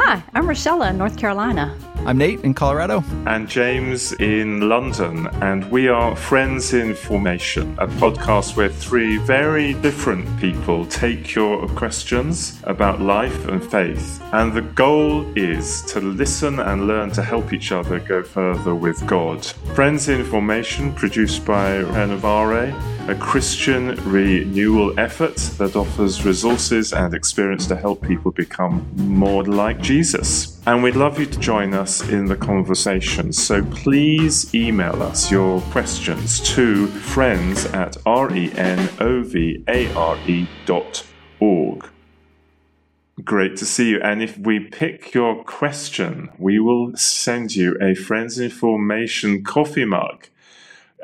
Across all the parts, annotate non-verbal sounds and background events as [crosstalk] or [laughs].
Hi, I'm Richella in North Carolina. I'm Nate in Colorado. And James in London. And we are Friends in Formation, a podcast where three very different people take your questions about life and faith. And the goal is to listen and learn to help each other go further with God. Friends in Formation, produced by Renovare, a Christian renewal effort that offers resources and experience to help people become more like Jesus. And we'd love you to join us in the conversation. So please email us your questions to friends at renovare dot org. Great to see you. And if we pick your question, we will send you a Friends in Formation coffee mug.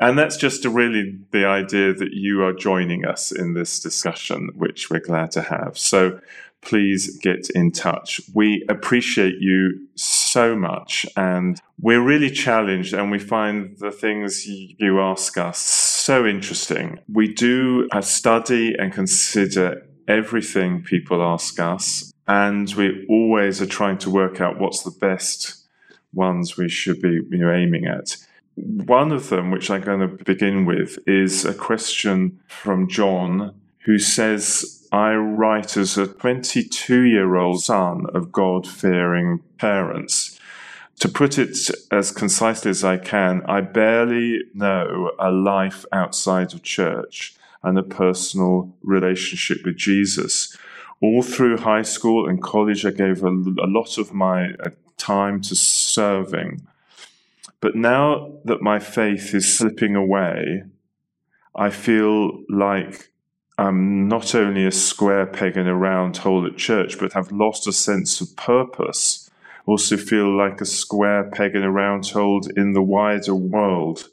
And that's just really the idea that you are joining us in this discussion, which we're glad to have. So please get in touch. We appreciate you so much and we're really challenged and we find the things you ask us so interesting. We do uh, study and consider everything people ask us and we always are trying to work out what's the best ones we should be you know, aiming at. One of them, which I'm going to begin with, is a question from John who says, I write as a 22 year old son of God fearing parents. To put it as concisely as I can, I barely know a life outside of church and a personal relationship with Jesus. All through high school and college, I gave a, a lot of my uh, time to serving. But now that my faith is slipping away, I feel like I'm not only a square peg in a round hole at church, but have lost a sense of purpose. Also feel like a square peg in a round hole in the wider world.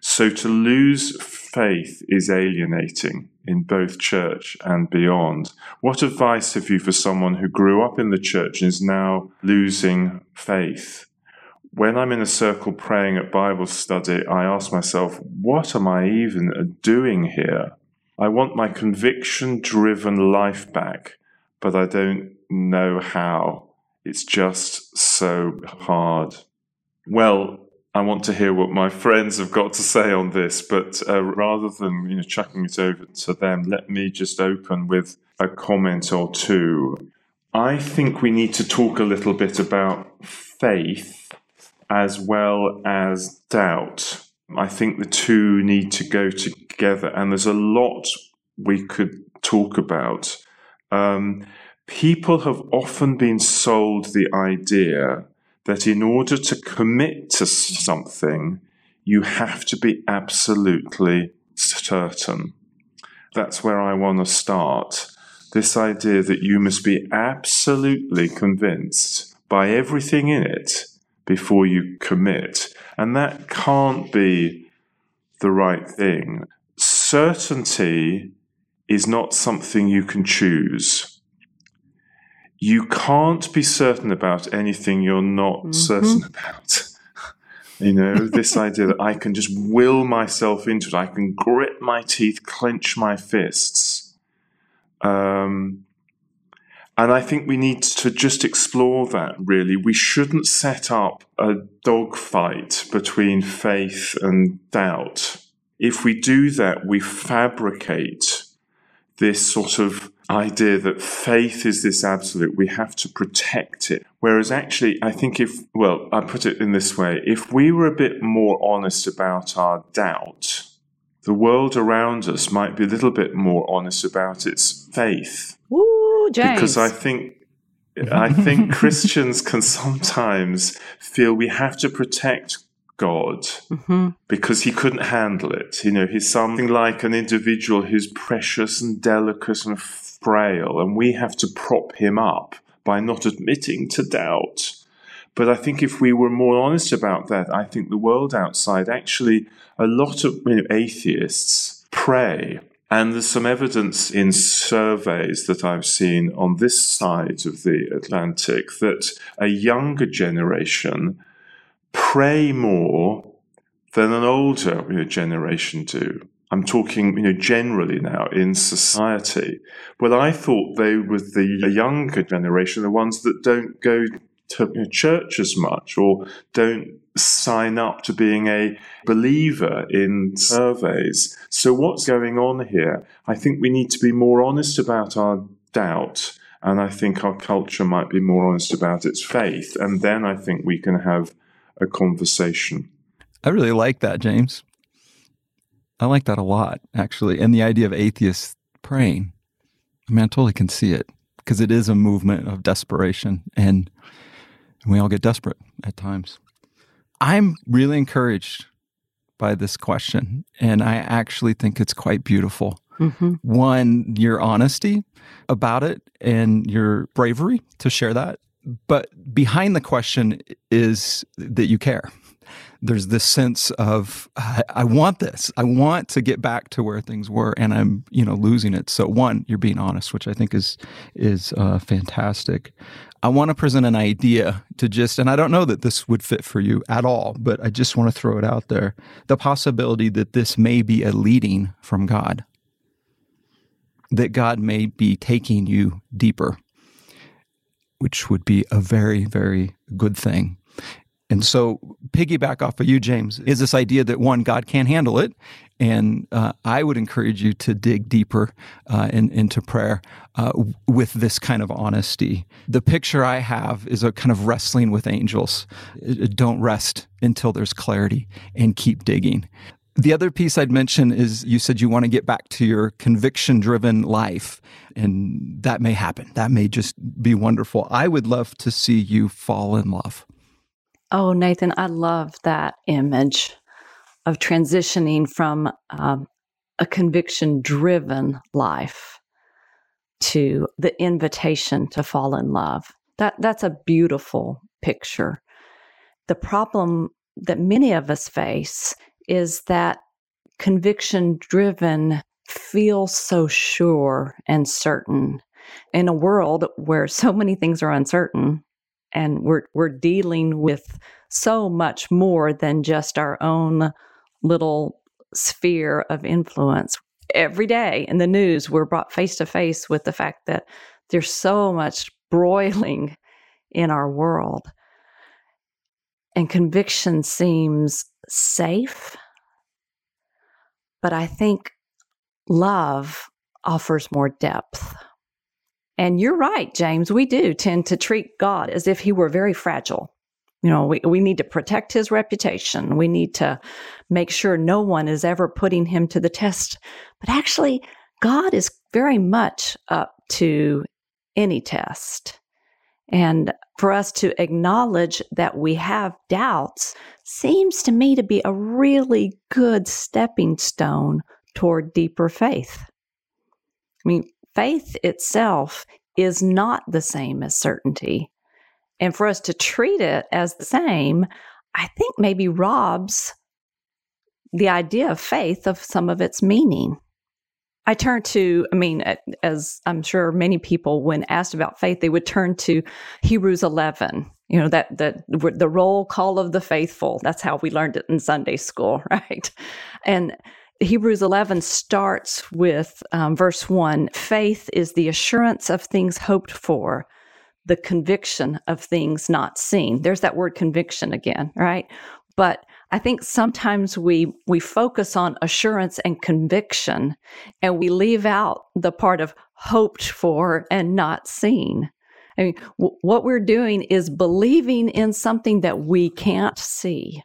So to lose faith is alienating in both church and beyond. What advice have you for someone who grew up in the church and is now losing faith? When I'm in a circle praying at Bible study, I ask myself, what am I even doing here? I want my conviction driven life back, but I don't know how. It's just so hard. Well, I want to hear what my friends have got to say on this, but uh, rather than you know chucking it over to them, let me just open with a comment or two. I think we need to talk a little bit about faith as well as doubt. I think the two need to go together, and there's a lot we could talk about. Um, people have often been sold the idea that in order to commit to something, you have to be absolutely certain. That's where I want to start. This idea that you must be absolutely convinced by everything in it before you commit. And that can't be the right thing. Certainty is not something you can choose. You can't be certain about anything you're not mm-hmm. certain about. you know, [laughs] this idea that I can just will myself into it, I can grit my teeth, clench my fists. Um, and I think we need to just explore that really. We shouldn't set up a dogfight between faith and doubt. If we do that, we fabricate this sort of idea that faith is this absolute, we have to protect it. Whereas actually, I think if, well, I put it in this way if we were a bit more honest about our doubt, the world around us might be a little bit more honest about its faith. Ooh. Because I think I think [laughs] Christians can sometimes feel we have to protect God mm-hmm. because he couldn't handle it. You know, he's something like an individual who's precious and delicate and frail, and we have to prop him up by not admitting to doubt. But I think if we were more honest about that, I think the world outside actually, a lot of you know, atheists pray. And there's some evidence in surveys that I've seen on this side of the Atlantic that a younger generation pray more than an older generation do. I'm talking, you know, generally now in society. Well, I thought they were the younger generation, the ones that don't go to church as much or don't sign up to being a believer in surveys. So what's going on here? I think we need to be more honest about our doubt. And I think our culture might be more honest about its faith. And then I think we can have a conversation. I really like that, James. I like that a lot, actually. And the idea of atheists praying. I mean, I totally can see it because it is a movement of desperation and we all get desperate at times. I'm really encouraged by this question, and I actually think it's quite beautiful. Mm-hmm. One, your honesty about it and your bravery to share that. But behind the question is that you care there's this sense of I, I, want this. I want to get back to where things were, and I'm you know losing it. So one, you're being honest, which I think is is uh, fantastic. I want to present an idea to just, and I don't know that this would fit for you at all, but I just want to throw it out there: the possibility that this may be a leading from God, that God may be taking you deeper, which would be a very very good thing. And so, piggyback off of you, James, is this idea that one, God can't handle it. And uh, I would encourage you to dig deeper uh, in, into prayer uh, with this kind of honesty. The picture I have is a kind of wrestling with angels. Don't rest until there's clarity and keep digging. The other piece I'd mention is you said you want to get back to your conviction driven life, and that may happen. That may just be wonderful. I would love to see you fall in love. Oh, Nathan, I love that image of transitioning from um, a conviction driven life to the invitation to fall in love. That, that's a beautiful picture. The problem that many of us face is that conviction driven feels so sure and certain. In a world where so many things are uncertain, and we're we're dealing with so much more than just our own little sphere of influence. Every day in the news, we're brought face to face with the fact that there's so much broiling in our world. And conviction seems safe. But I think love offers more depth. And you're right, James. We do tend to treat God as if he were very fragile. You know, we, we need to protect his reputation. We need to make sure no one is ever putting him to the test. But actually, God is very much up to any test. And for us to acknowledge that we have doubts seems to me to be a really good stepping stone toward deeper faith. I mean, faith itself is not the same as certainty. And for us to treat it as the same, I think maybe robs the idea of faith of some of its meaning. I turn to, I mean, as I'm sure many people, when asked about faith, they would turn to Hebrews 11. You know that the roll call of the faithful. That's how we learned it in Sunday school, [laughs] right? And Hebrews 11 starts with um, verse 1 faith is the assurance of things hoped for, the conviction of things not seen. There's that word conviction again, right? But I think sometimes we we focus on assurance and conviction and we leave out the part of hoped for and not seen. I mean, w- what we're doing is believing in something that we can't see.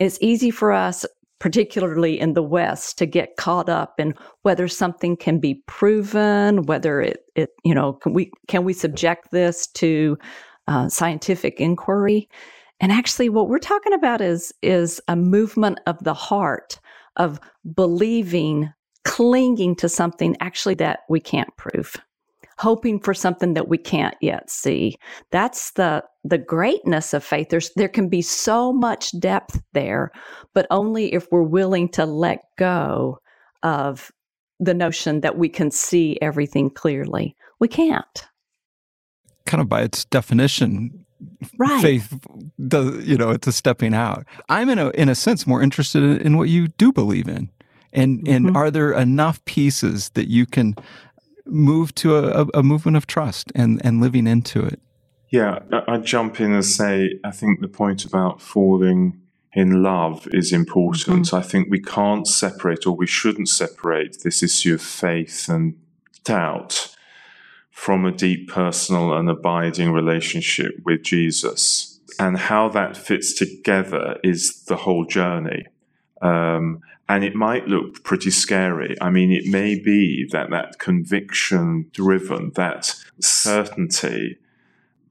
It's easy for us particularly in the West, to get caught up in whether something can be proven, whether it, it you know, can we can we subject this to uh, scientific inquiry? And actually, what we're talking about is is a movement of the heart of believing, clinging to something actually that we can't prove hoping for something that we can't yet see. That's the the greatness of faith. There's there can be so much depth there, but only if we're willing to let go of the notion that we can see everything clearly. We can't. Kind of by its definition, right. faith does you know it's a stepping out. I'm in a in a sense more interested in, in what you do believe in And mm-hmm. and are there enough pieces that you can move to a, a movement of trust and, and living into it? Yeah, I'd jump in and say I think the point about falling in love is important. Mm-hmm. I think we can't separate or we shouldn't separate this issue of faith and doubt from a deep personal and abiding relationship with Jesus. And how that fits together is the whole journey. Um, and it might look pretty scary. I mean, it may be that that conviction driven, that certainty,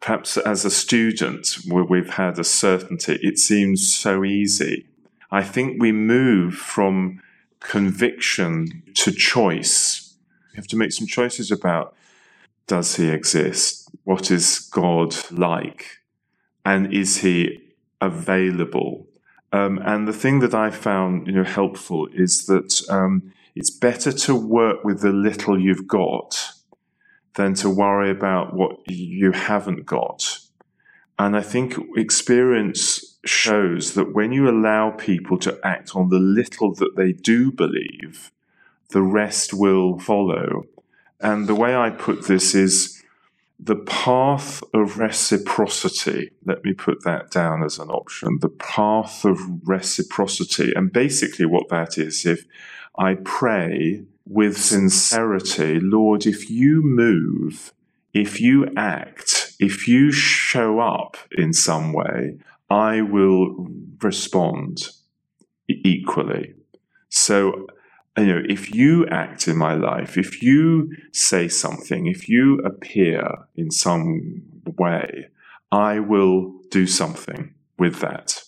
perhaps as a student, where we've had a certainty, it seems so easy. I think we move from conviction to choice. We have to make some choices about does he exist? What is God like? And is he available? Um, and the thing that I found, you know, helpful is that um, it's better to work with the little you've got than to worry about what you haven't got. And I think experience shows that when you allow people to act on the little that they do believe, the rest will follow. And the way I put this is the path of reciprocity. Let me put that down as an option. The path of reciprocity. And basically, what that is, if I pray with sincerity, Lord, if you move, if you act, if you show up in some way, I will respond equally. So you know, if you act in my life, if you say something, if you appear in some way, I will do something with that.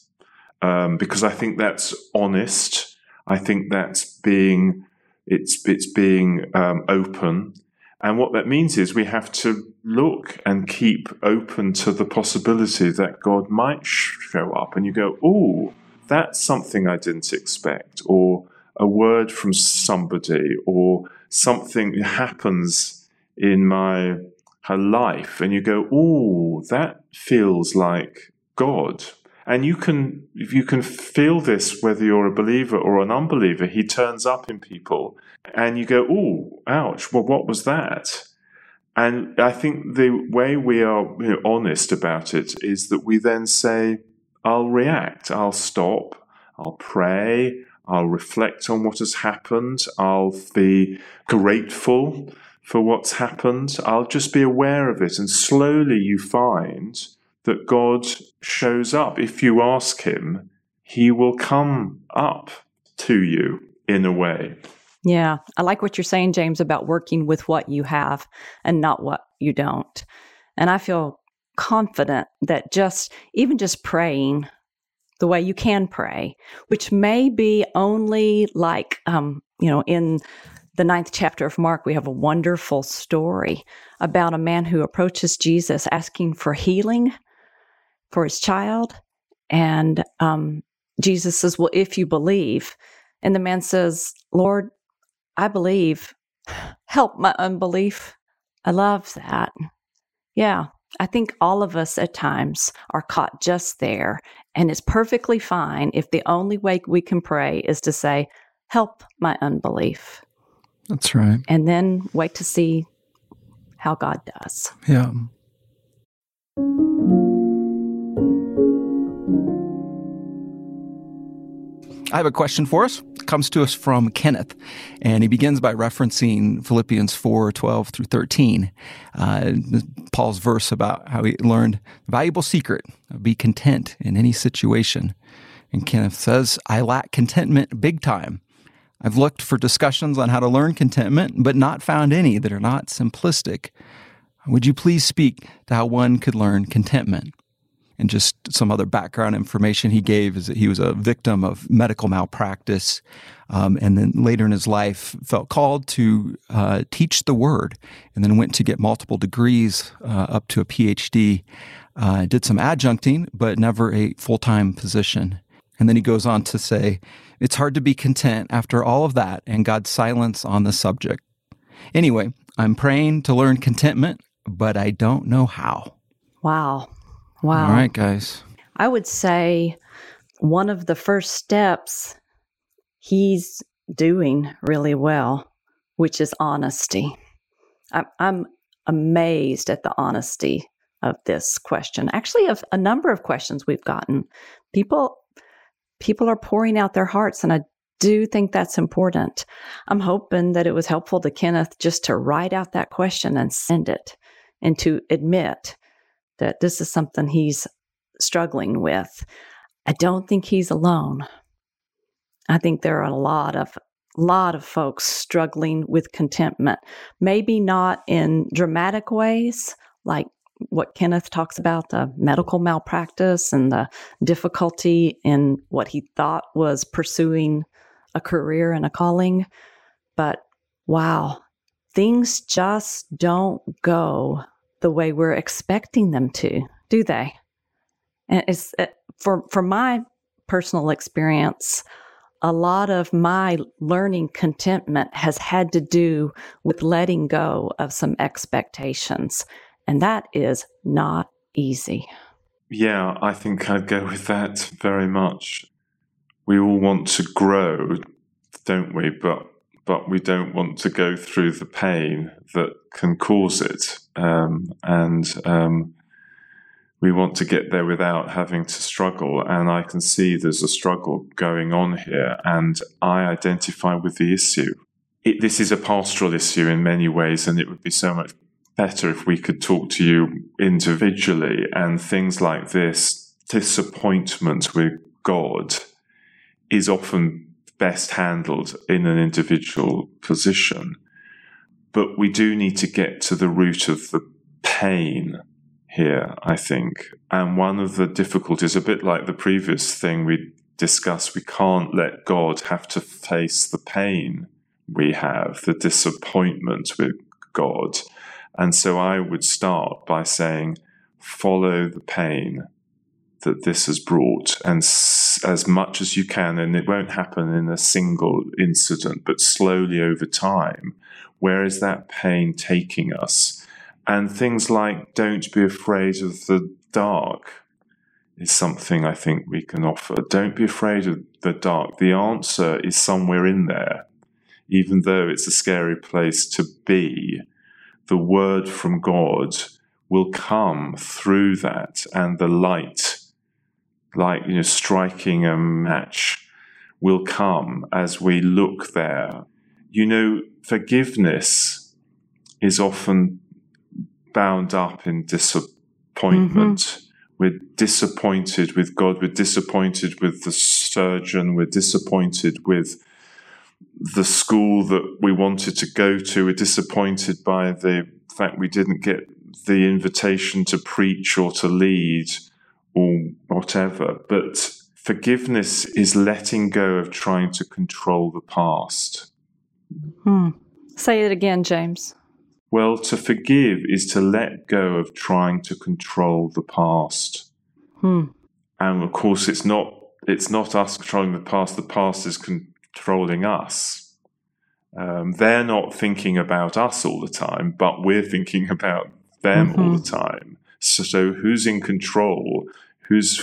Um, because I think that's honest. I think that's being, it's, it's being um, open. And what that means is we have to look and keep open to the possibility that God might show up and you go, oh, that's something I didn't expect. Or, a word from somebody or something happens in my her life and you go oh that feels like god. And you can you can feel this whether you're a believer or an unbeliever he turns up in people and you go oh ouch well what was that? And i think the way we are you know, honest about it is that we then say i'll react i'll stop i'll pray I'll reflect on what has happened. I'll be grateful for what's happened. I'll just be aware of it. And slowly you find that God shows up. If you ask Him, He will come up to you in a way. Yeah. I like what you're saying, James, about working with what you have and not what you don't. And I feel confident that just, even just praying the way you can pray, which may be only like, um, you know, in the ninth chapter of Mark, we have a wonderful story about a man who approaches Jesus asking for healing for his child. And um, Jesus says, Well, if you believe. And the man says, Lord, I believe. Help my unbelief. I love that. Yeah. I think all of us at times are caught just there. And it's perfectly fine if the only way we can pray is to say, Help my unbelief. That's right. And then wait to see how God does. Yeah. I have a question for us. It comes to us from Kenneth, and he begins by referencing Philippians 4 12 through 13. Uh, Paul's verse about how he learned valuable secret of be content in any situation. And Kenneth says, I lack contentment big time. I've looked for discussions on how to learn contentment, but not found any that are not simplistic. Would you please speak to how one could learn contentment? And just some other background information he gave is that he was a victim of medical malpractice um, and then later in his life felt called to uh, teach the word and then went to get multiple degrees uh, up to a phd uh, did some adjuncting but never a full-time position. And then he goes on to say it's hard to be content after all of that and god's silence on the subject. Anyway i'm praying to learn contentment but i don't know how. Wow Wow. All right, guys. I would say one of the first steps he's doing really well, which is honesty. I'm, I'm amazed at the honesty of this question. Actually, of a number of questions we've gotten, people people are pouring out their hearts, and I do think that's important. I'm hoping that it was helpful to Kenneth just to write out that question and send it, and to admit that this is something he's struggling with. I don't think he's alone. I think there are a lot of lot of folks struggling with contentment. Maybe not in dramatic ways, like what Kenneth talks about the medical malpractice and the difficulty in what he thought was pursuing a career and a calling. But wow, things just don't go the way we're expecting them to, do they? And it's uh, for for my personal experience, a lot of my learning contentment has had to do with letting go of some expectations. And that is not easy. Yeah, I think I'd go with that very much. We all want to grow, don't we? But but we don't want to go through the pain that can cause it. Um, and um, we want to get there without having to struggle. And I can see there's a struggle going on here, and I identify with the issue. It, this is a pastoral issue in many ways, and it would be so much better if we could talk to you individually. And things like this disappointment with God is often best handled in an individual position. But we do need to get to the root of the pain here, I think. And one of the difficulties, a bit like the previous thing we discussed, we can't let God have to face the pain we have, the disappointment with God. And so I would start by saying, follow the pain that this has brought and s- as much as you can. And it won't happen in a single incident, but slowly over time. Where is that pain taking us? And things like don't be afraid of the dark is something I think we can offer. Don't be afraid of the dark. The answer is somewhere in there, even though it's a scary place to be. The word from God will come through that, and the light, like you know, striking a match, will come as we look there. You know, forgiveness is often bound up in disappointment. Mm-hmm. We're disappointed with God. We're disappointed with the surgeon. We're disappointed with the school that we wanted to go to. We're disappointed by the fact we didn't get the invitation to preach or to lead or whatever. But forgiveness is letting go of trying to control the past. Hmm. Say it again, James. Well, to forgive is to let go of trying to control the past. Hmm. And of course, it's not it's not us controlling the past. The past is controlling us. Um, they're not thinking about us all the time, but we're thinking [laughs] about them mm-hmm. all the time. So, so, who's in control? Who's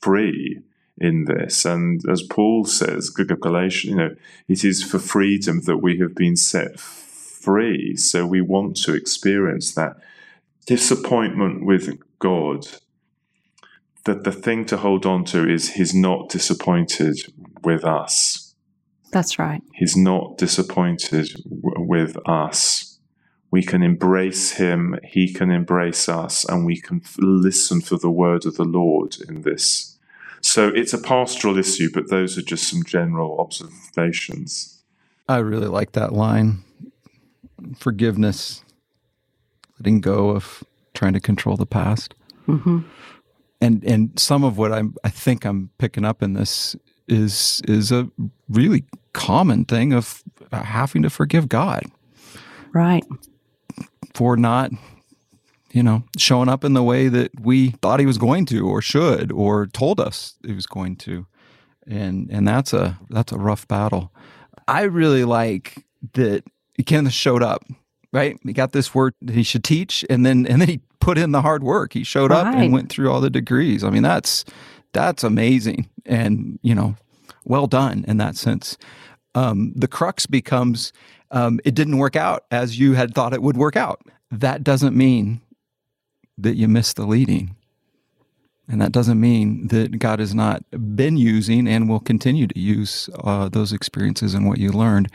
free in this? And as Paul says, Galatians, you know, it is for freedom that we have been set free. So we want to experience that disappointment with God. That the thing to hold on to is He's not disappointed with us. That's right. He's not disappointed w- with us. We can embrace Him, He can embrace us, and we can f- listen for the word of the Lord in this. So it's a pastoral issue, but those are just some general observations. I really like that line forgiveness, letting go of trying to control the past. Mm-hmm. And and some of what I'm I think I'm picking up in this is is a really common thing of having to forgive God. Right. For not you know, showing up in the way that we thought he was going to or should or told us he was going to. And and that's a that's a rough battle. I really like that Kenneth showed up, right? He got this word he should teach, and then and then he put in the hard work. He showed right. up and went through all the degrees. I mean, that's that's amazing, and you know, well done in that sense. Um, the crux becomes um, it didn't work out as you had thought it would work out. That doesn't mean that you miss the leading. And that doesn't mean that God has not been using and will continue to use uh, those experiences and what you learned.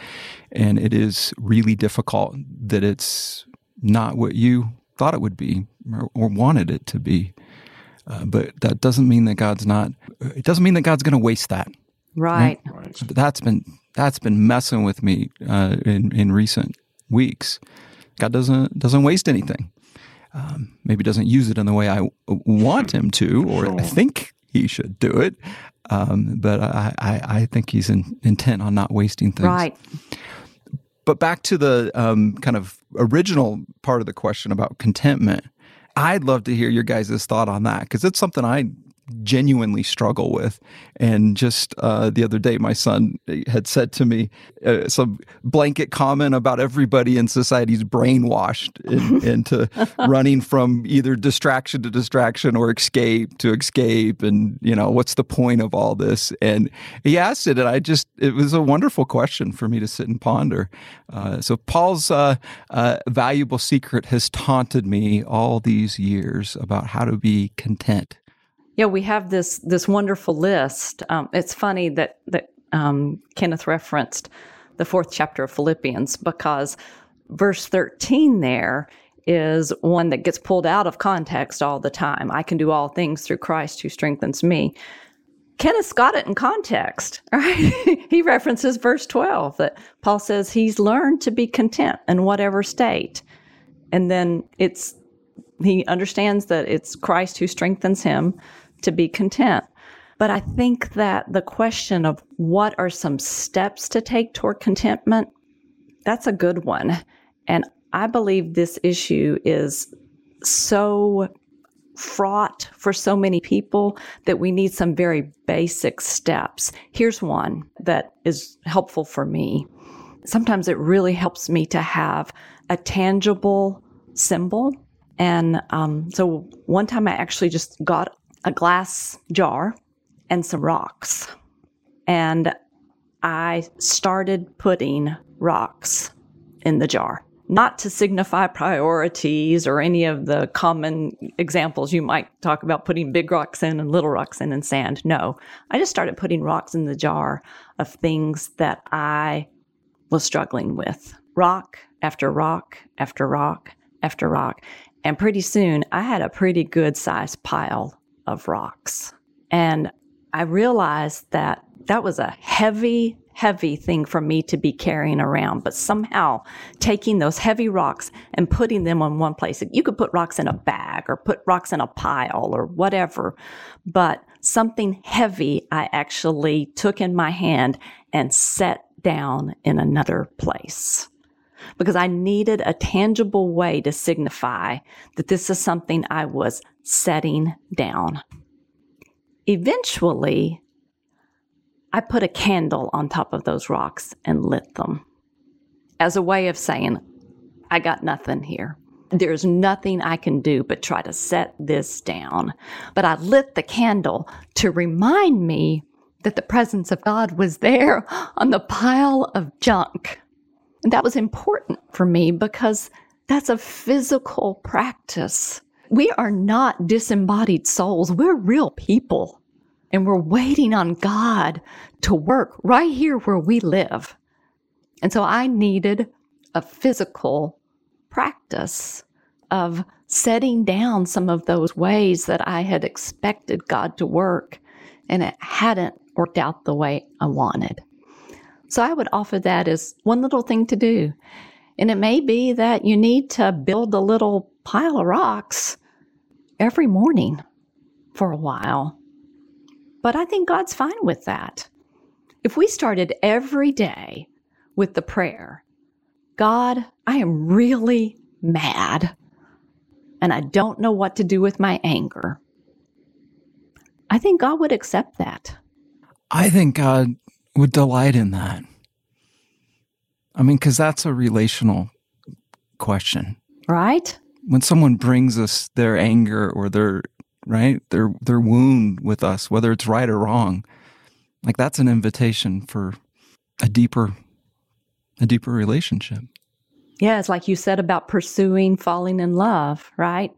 And it is really difficult that it's not what you thought it would be or, or wanted it to be. Uh, but that doesn't mean that God's not. It doesn't mean that God's going to waste that. Right. Right. That's been that's been messing with me uh, in in recent weeks. God doesn't doesn't waste anything. Um, maybe doesn't use it in the way I want him to, or Sure. I think he should do it. Um, but I, I, I think he's in, intent on not wasting things. Right. But back to the um, kind of original part of the question about contentment, I'd love to hear your guys' thought on that because it's something I genuinely struggle with. And just uh, the other day, my son had said to me uh, some blanket comment about everybody in society's brainwashed in, [laughs] into running from either distraction to distraction or escape to escape. And, you know, what's the point of all this? And he asked it, and I just, it was a wonderful question for me to sit and ponder. Uh, so, Paul's uh, uh, valuable secret has taunted me all these years about how to be content. Yeah, we have this this wonderful list. Um, it's funny that that um, Kenneth referenced the fourth chapter of Philippians because verse thirteen there is one that gets pulled out of context all the time. I can do all things through Christ who strengthens me. Kenneth's got it in context, [laughs] right? he references verse 12 that Paul says he's learned to be content in whatever state. And then it's, he understands that it's Christ who strengthens him to be content. But I think that the question of what are some steps to take toward contentment, that's a good one. And I believe this issue is so fraught for so many people that we need some very basic steps. Here's one that is helpful for me. Sometimes it really helps me to have a tangible symbol. And um, so one time I actually just got a glass jar and some rocks. And I started putting rocks in the jar, not to signify priorities or any of the common examples you might talk about putting big rocks in and little rocks in and sand. No, I just started putting rocks in the jar of things that I was struggling with rock after rock after rock after rock. And pretty soon I had a pretty good sized pile of rocks. And I realized that that was a heavy, heavy thing for me to be carrying around. But somehow taking those heavy rocks and putting them on one place, you could put rocks in a bag or put rocks in a pile or whatever. But something heavy I actually took in my hand and set down in another place because I needed a tangible way to signify that this is something I was setting down. Eventually, I put a candle on top of those rocks and lit them as a way of saying, I got nothing here. There's nothing I can do but try to set this down. But I lit the candle to remind me that the presence of God was there [gasps] on the pile of junk. And that was important for me because that's a physical practice. We are not disembodied souls. We're real people. And we're waiting on God to work right here where we live. And so I needed a physical practice of setting down some of those ways that I had expected God to work and it hadn't worked out the way I wanted. So I would offer that as one little thing to do. And it may be that you need to build a little pile of rocks every morning for a while. But I think God's fine with that. If we started every day with the prayer, God, I am really mad and I don't know what to do with my anger. I think God would accept that. I think God would delight in that. I mean, because that's a relational question. Right? When someone brings us their anger or their right their their wound with us, whether it's right or wrong, like that's an invitation for a deeper a deeper relationship. Yeah, it's like you said about pursuing falling in love, right?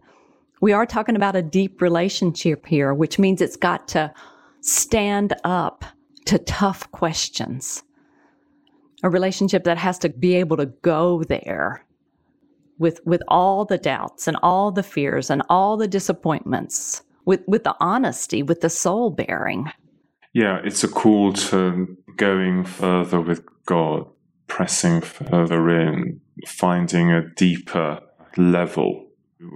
We are talking about a deep relationship here, which means it's got to stand up to tough questions. A relationship that has to be able to go there with with all the doubts and all the fears and all the disappointments, with with the honesty, with the soul bearing. Yeah, it's a call to going further with God, pressing further in, finding a deeper level.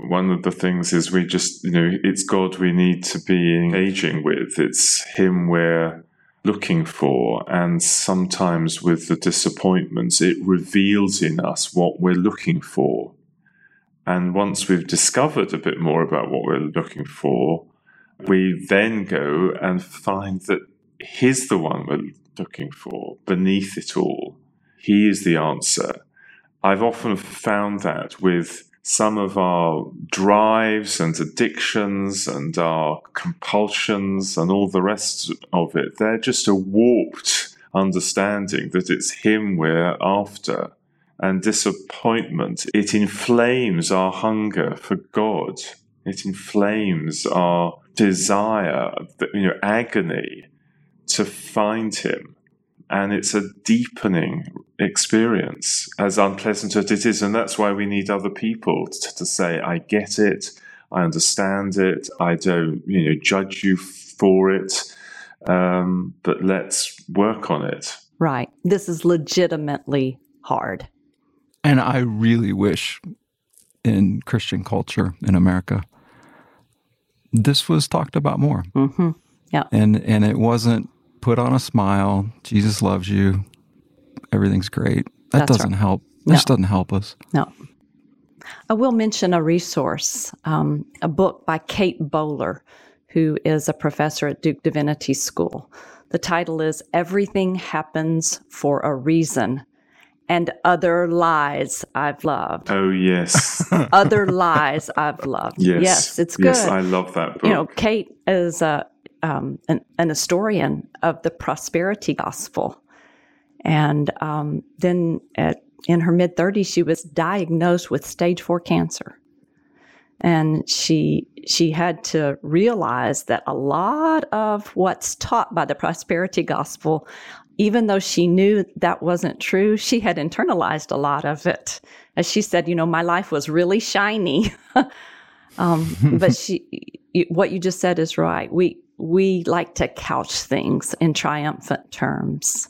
One of the things is we just, you know, it's God we need to be engaging with. It's Him we're looking for. And sometimes with the disappointments, it reveals in us what we're looking for. And once we've discovered a bit more about what we're looking for, we then go and find that He's the one we're looking for beneath it all. He is the answer. I've often found that with some of our drives and addictions and our compulsions and all the rest of it, they're just a warped understanding that it's Him we're after. And disappointment, it inflames our hunger for God. It inflames our desire, you know, agony to find Him. And it's a deepening experience, as unpleasant as it is. And that's why we need other people to, to say, I get it, I understand it, I don't, you know, judge you for it, um, but let's work on it. Right. This is legitimately hard. And I really wish in Christian culture in America, this was talked about more. Mm-hmm. Yeah. And and it wasn't put on a smile. Jesus loves you. Everything's great. That That's doesn't right. help. This doesn't help us. No. I will mention a resource, um, a book by Kate Bowler, who is a professor at Duke Divinity School. The title is Everything Happens for a Reason and Other Lies I've Loved. Oh, yes. Other [laughs] Lies I've Loved. Yes. Yes, it's good. Yes, I love that book. you know, Kate is a, um, an, an historian of the prosperity gospel. And um, then at, in her mid 30s, she was diagnosed with stage four cancer. And she she had to realize that a lot of what's taught by the prosperity gospel, even though she knew that wasn't true, she had internalized a lot of it. As she said, you know, my life was really shiny. [laughs] um, but she, what you just said is right. We we like to couch things in triumphant terms,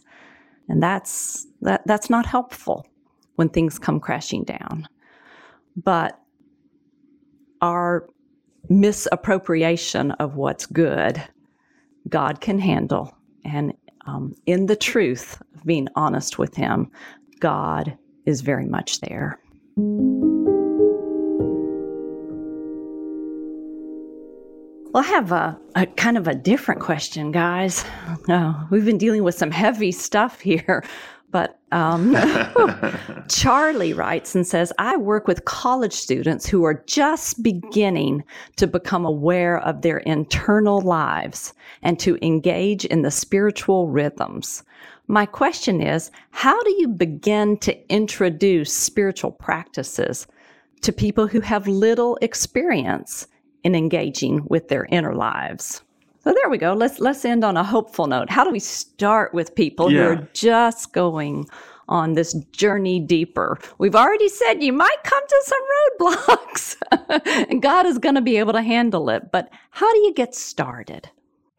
and that's that that's not helpful when things come crashing down. But our misappropriation of what's good, God can handle. And um, in the truth of being honest with Him, God is very much there. Well, I have a, a kind of a different question, guys. No, we've been dealing with some heavy stuff here, but um, [laughs] Charlie writes and says, I work with college students who are just beginning to become aware of their internal lives and to engage in the spiritual rhythms. My question is, how do you begin to introduce spiritual practices to people who have little experience in engaging with their inner lives? So there we go. Let's let's end on a hopeful note. How do we start with people who are just going on this journey deeper? We've already said you might come to some roadblocks, [laughs] and God is going to be able to handle it. But how do you get started?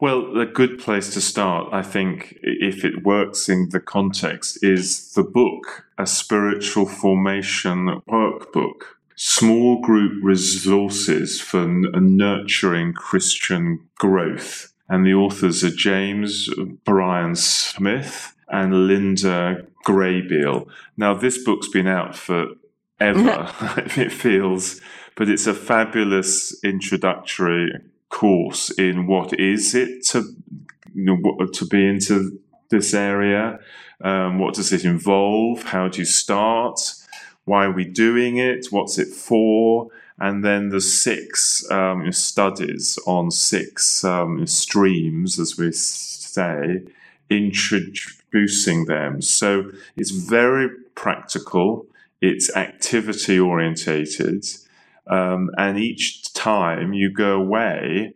Well, a good place to start, I think, if it works in the context, is the book, A Spiritual Formation Workbook. Small group resources for n- nurturing Christian growth. And the authors are James Bryan Smith and Linda Graybeal. Now, this book's been out for ever, [laughs] [laughs] it feels, but it's a fabulous introductory course in what is it to you know, to be into this area. Um, what does it involve? How do you start? Why are we doing it? What's it for? And then the six um, studies on six um, streams, as we say, introducing them. So it's very practical, it's activity orientated, um, and each time you go away,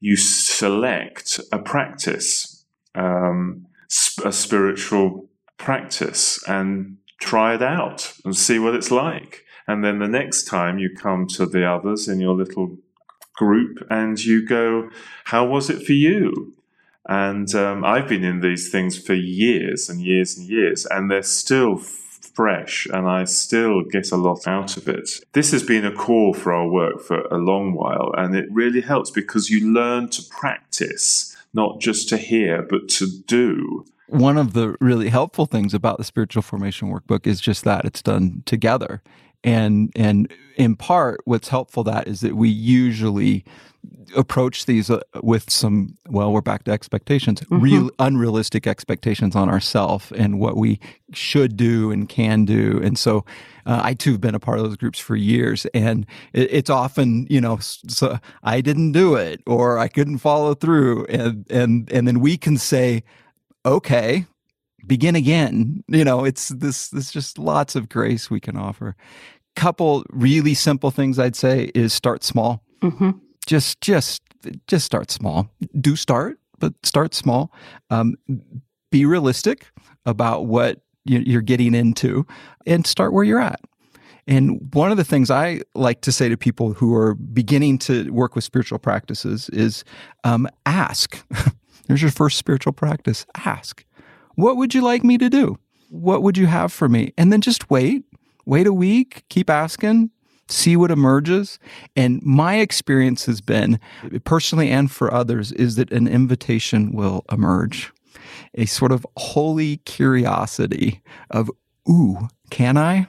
you select a practice, um, a spiritual practice, and try it out and see what it's like. And then the next time you come to the others in your little group and you go, How was it for you? And um, I've been in these things for years and years and years, and they're still fresh, and I still get a lot out of it. This has been a core for our work for a long while, and it really helps because you learn to practice, not just to hear, but to do. One of the really helpful things about the spiritual formation workbook is just that it's done together. And and in part what's helpful that is that we usually approach these uh, with some well we're back to expectations mm-hmm. real unrealistic expectations on ourselves and what we should do and can do. And so uh, i too have been a part of those groups for years. And it, it's often you know so i didn't do it or i couldn't follow through. And and and then we can say okay begin again you know it's this there's just lots of grace we can offer couple really simple things I'd say is start small. Mm-hmm. Just, just, just start small. Do start, but start small. Um, be realistic about what you're getting into, and start where you're at. And one of the things I like to say to people who are beginning to work with spiritual practices is um, ask. [laughs] There's your first spiritual practice. Ask, what would you like me to do? What would you have for me? And then just wait wait a week, keep asking, see what emerges. And my experience has been, personally and for others, is that an invitation will emerge. A sort of holy curiosity of, ooh, can I?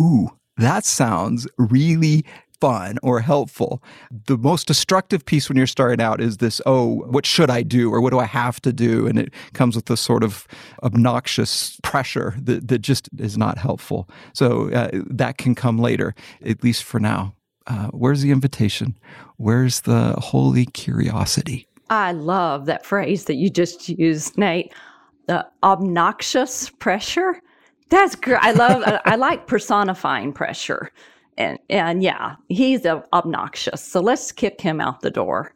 Ooh, that sounds really fun or helpful. The most destructive piece when you're starting out is this, oh, what should I do or what do I have to do? And it comes with this sort of obnoxious pressure that, that just is not helpful. So uh, that can come later, at least for now. Uh, where's the invitation? Where's the holy curiosity? I love that phrase that you just used, Nate. The obnoxious pressure. That's great. I love. I like personifying pressure and and yeah, he's obnoxious. So let's kick him out the door.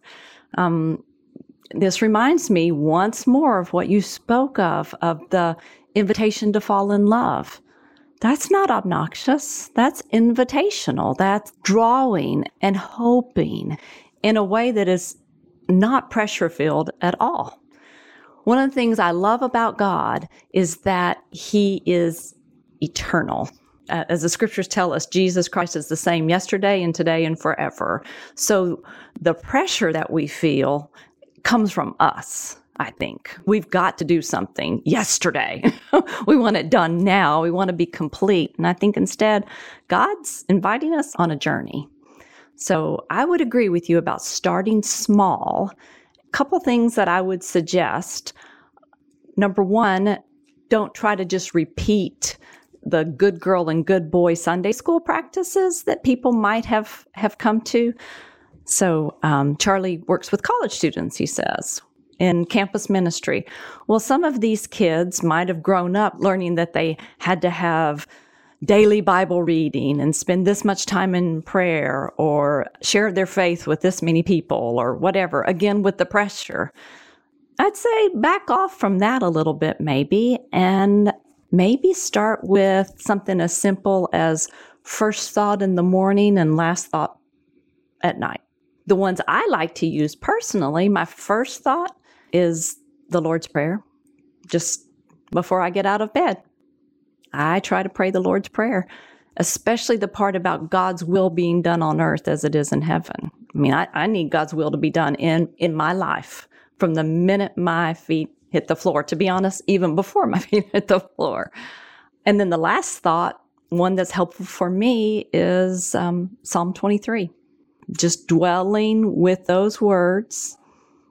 Um, this reminds me once more of what you spoke of of the invitation to fall in love. That's not obnoxious. That's invitational. That's drawing and hoping in a way that is not pressure filled at all. One of the things I love about God is that He is eternal uh, as the scriptures tell us, Jesus Christ is the same yesterday and today and forever. So the pressure that we feel comes from us. I think we've got to do something yesterday. [laughs] we want it done now. We want to be complete. And I think instead, God's inviting us on a journey. So I would agree with you about starting small. A couple things that I would suggest. Number one, don't try to just repeat the good girl and good boy Sunday school practices that people might have have come to. So um, Charlie works with college students. He says in campus ministry. Well, some of these kids might have grown up learning that they had to have daily Bible reading and spend this much time in prayer or share their faith with this many people or whatever, again, with the pressure. I'd say back off from that a little bit, maybe, and maybe start with something as simple as first thought in the morning and last thought at night. The ones I like to use personally, my first thought is the Lord's Prayer, just before I get out of bed. I try to pray the Lord's Prayer, especially the part about God's will being done on earth as it is in heaven. I mean, I, I need God's will to be done in, in my life from the minute my feet hit the floor, to be honest, even before [laughs] my feet hit the floor. And then the last thought, one that's helpful for me, is um, Psalm 23. Just dwelling with those words.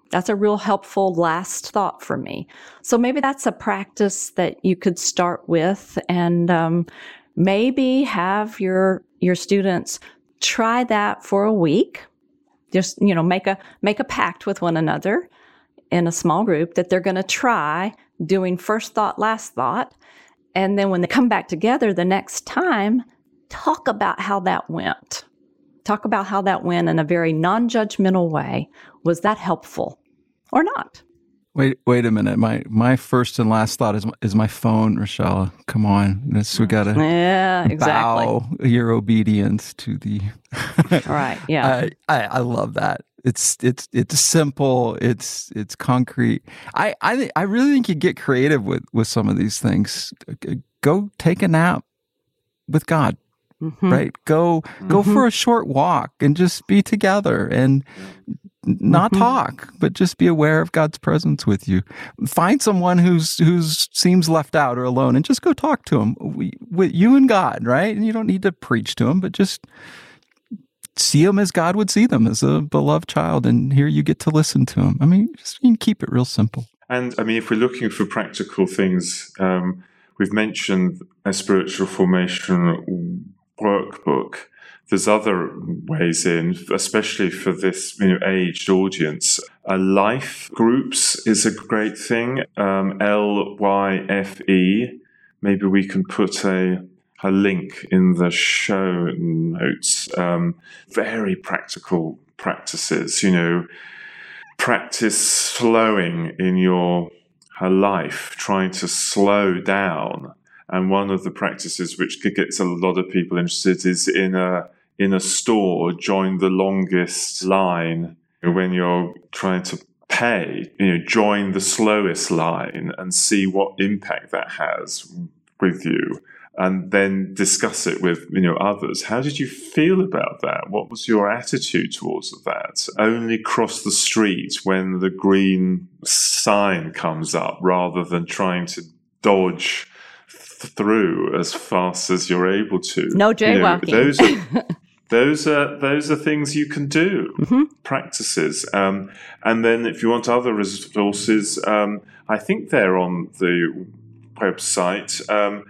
That's a real helpful last thought for me. So maybe that's a practice that you could start with and um, maybe have your your students try that for a week just you know make a make a pact with one another in a small group that they're going to try doing first thought, last thought. And then when they come back together the next time, talk about how that went. Talk about how that went in a very non judgmental way. Was that helpful or not? Wait, wait a minute. My my first and last thought is is my phone, Richella. Come on, this, we gotta yeah, exactly. bow your obedience to the. right. Yeah. [laughs] I, I, I love that. It's it's it's simple. It's it's concrete. I I I really think you get creative with with some of these things. Go take a nap with God. Mm-hmm. Right. Go go mm-hmm. for a short walk and just be together and not mm-hmm. talk, but just be aware of God's presence with you. Find someone who's who's seems left out or alone, and just go talk to him. We, with you and God, right? And you don't need to preach to him, but just see him as God would see them, as a beloved child, and here you get to listen to him. I mean, just you keep it real simple. And I mean, if we're looking for practical things, um, we've mentioned a spiritual formation workbook there's other ways in, especially for this you know, aged audience. Uh, Lyfe groups is a great thing. Um, L Y F E. Maybe we can put a a link in the show notes. Um, very practical practices. You know, practice slowing in your life, trying to slow down. And one of the practices which gets a lot of people interested is in a in a store join the longest line when you're trying to pay you know join the slowest line and see what impact that has with you and then discuss it with you know others. How did you feel about that? What was your attitude towards that? Only cross the street when the green sign comes up rather than trying to dodge through as fast as you're able to. No jaywalking you know, those are [laughs] those are those are things you can do. Mm-hmm. practices. Um, and then if you want other resources um, i think they're on the website. Um,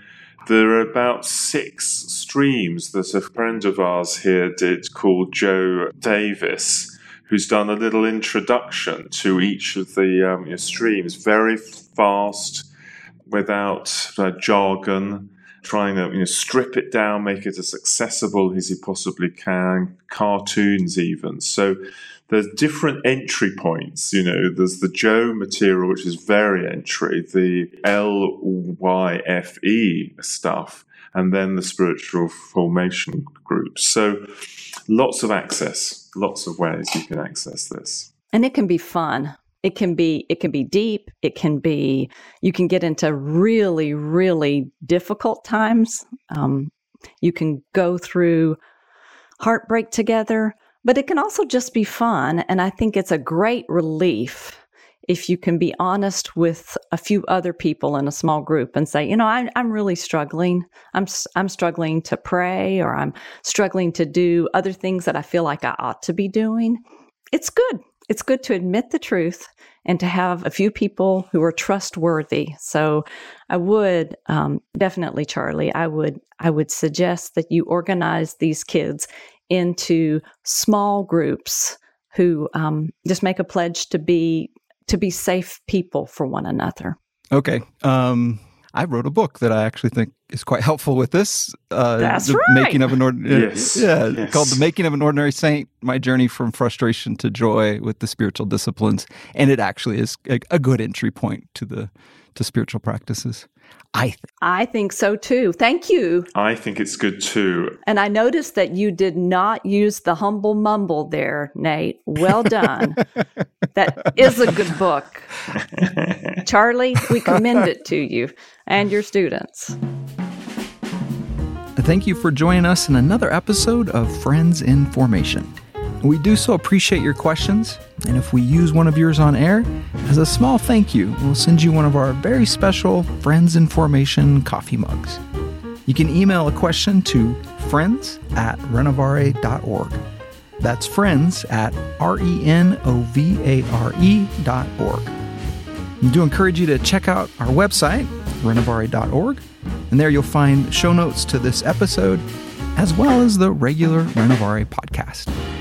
there are about six streams that a friend of ours here did called joe davis who's done a little introduction to each of the um, streams. Very fast without uh, jargon trying to you know, strip it down, make it as accessible as he possibly can, cartoons even. So there's different entry points. You know, there's the Joe material, which is very entry, the L Y F E stuff, and then the spiritual formation groups. So lots of access, lots of ways you can access this. And it can be fun it can be it can be deep. It can be you can get into really really difficult times. Um, you can go through heartbreak together but it can also just be fun and i think it's a great relief if you can be honest with a few other people in a small group and say you know i'm, I'm really struggling. I'm, I'm struggling to pray or i'm struggling to do other things that i feel like i ought to be doing. It's good it's good to admit the truth and to have a few people who are trustworthy. So I would um, definitely, Charlie, I would I would suggest that you organize these kids into small groups who um, just make a pledge to be to be safe people for one another. Okay. Um, I wrote a book that I actually think is quite helpful with this. Uh, That's the right. Making of an ordinary, yes. yeah, yes. called "The Making of an Ordinary Saint: My Journey from Frustration to Joy with the Spiritual Disciplines," and it actually is a, a good entry point to the to spiritual practices. I th- I think so too. Thank you. I think it's good too. And I noticed that you did not use the humble mumble there, Nate. Well done. [laughs] that is a good book. [laughs] Charlie, we commend it to you and your students. Thank you for joining us in another episode of Friends in Formation. We do so appreciate your questions, and if we use one of yours on air, as a small thank you, we'll send you one of our very special Friends in Formation coffee mugs. You can email a question to friends at renovare.org. That's friends at R E N O V A R E dot org. I do encourage you to check out our website, renovare.org, and there you'll find show notes to this episode as well as the regular Renovare podcast.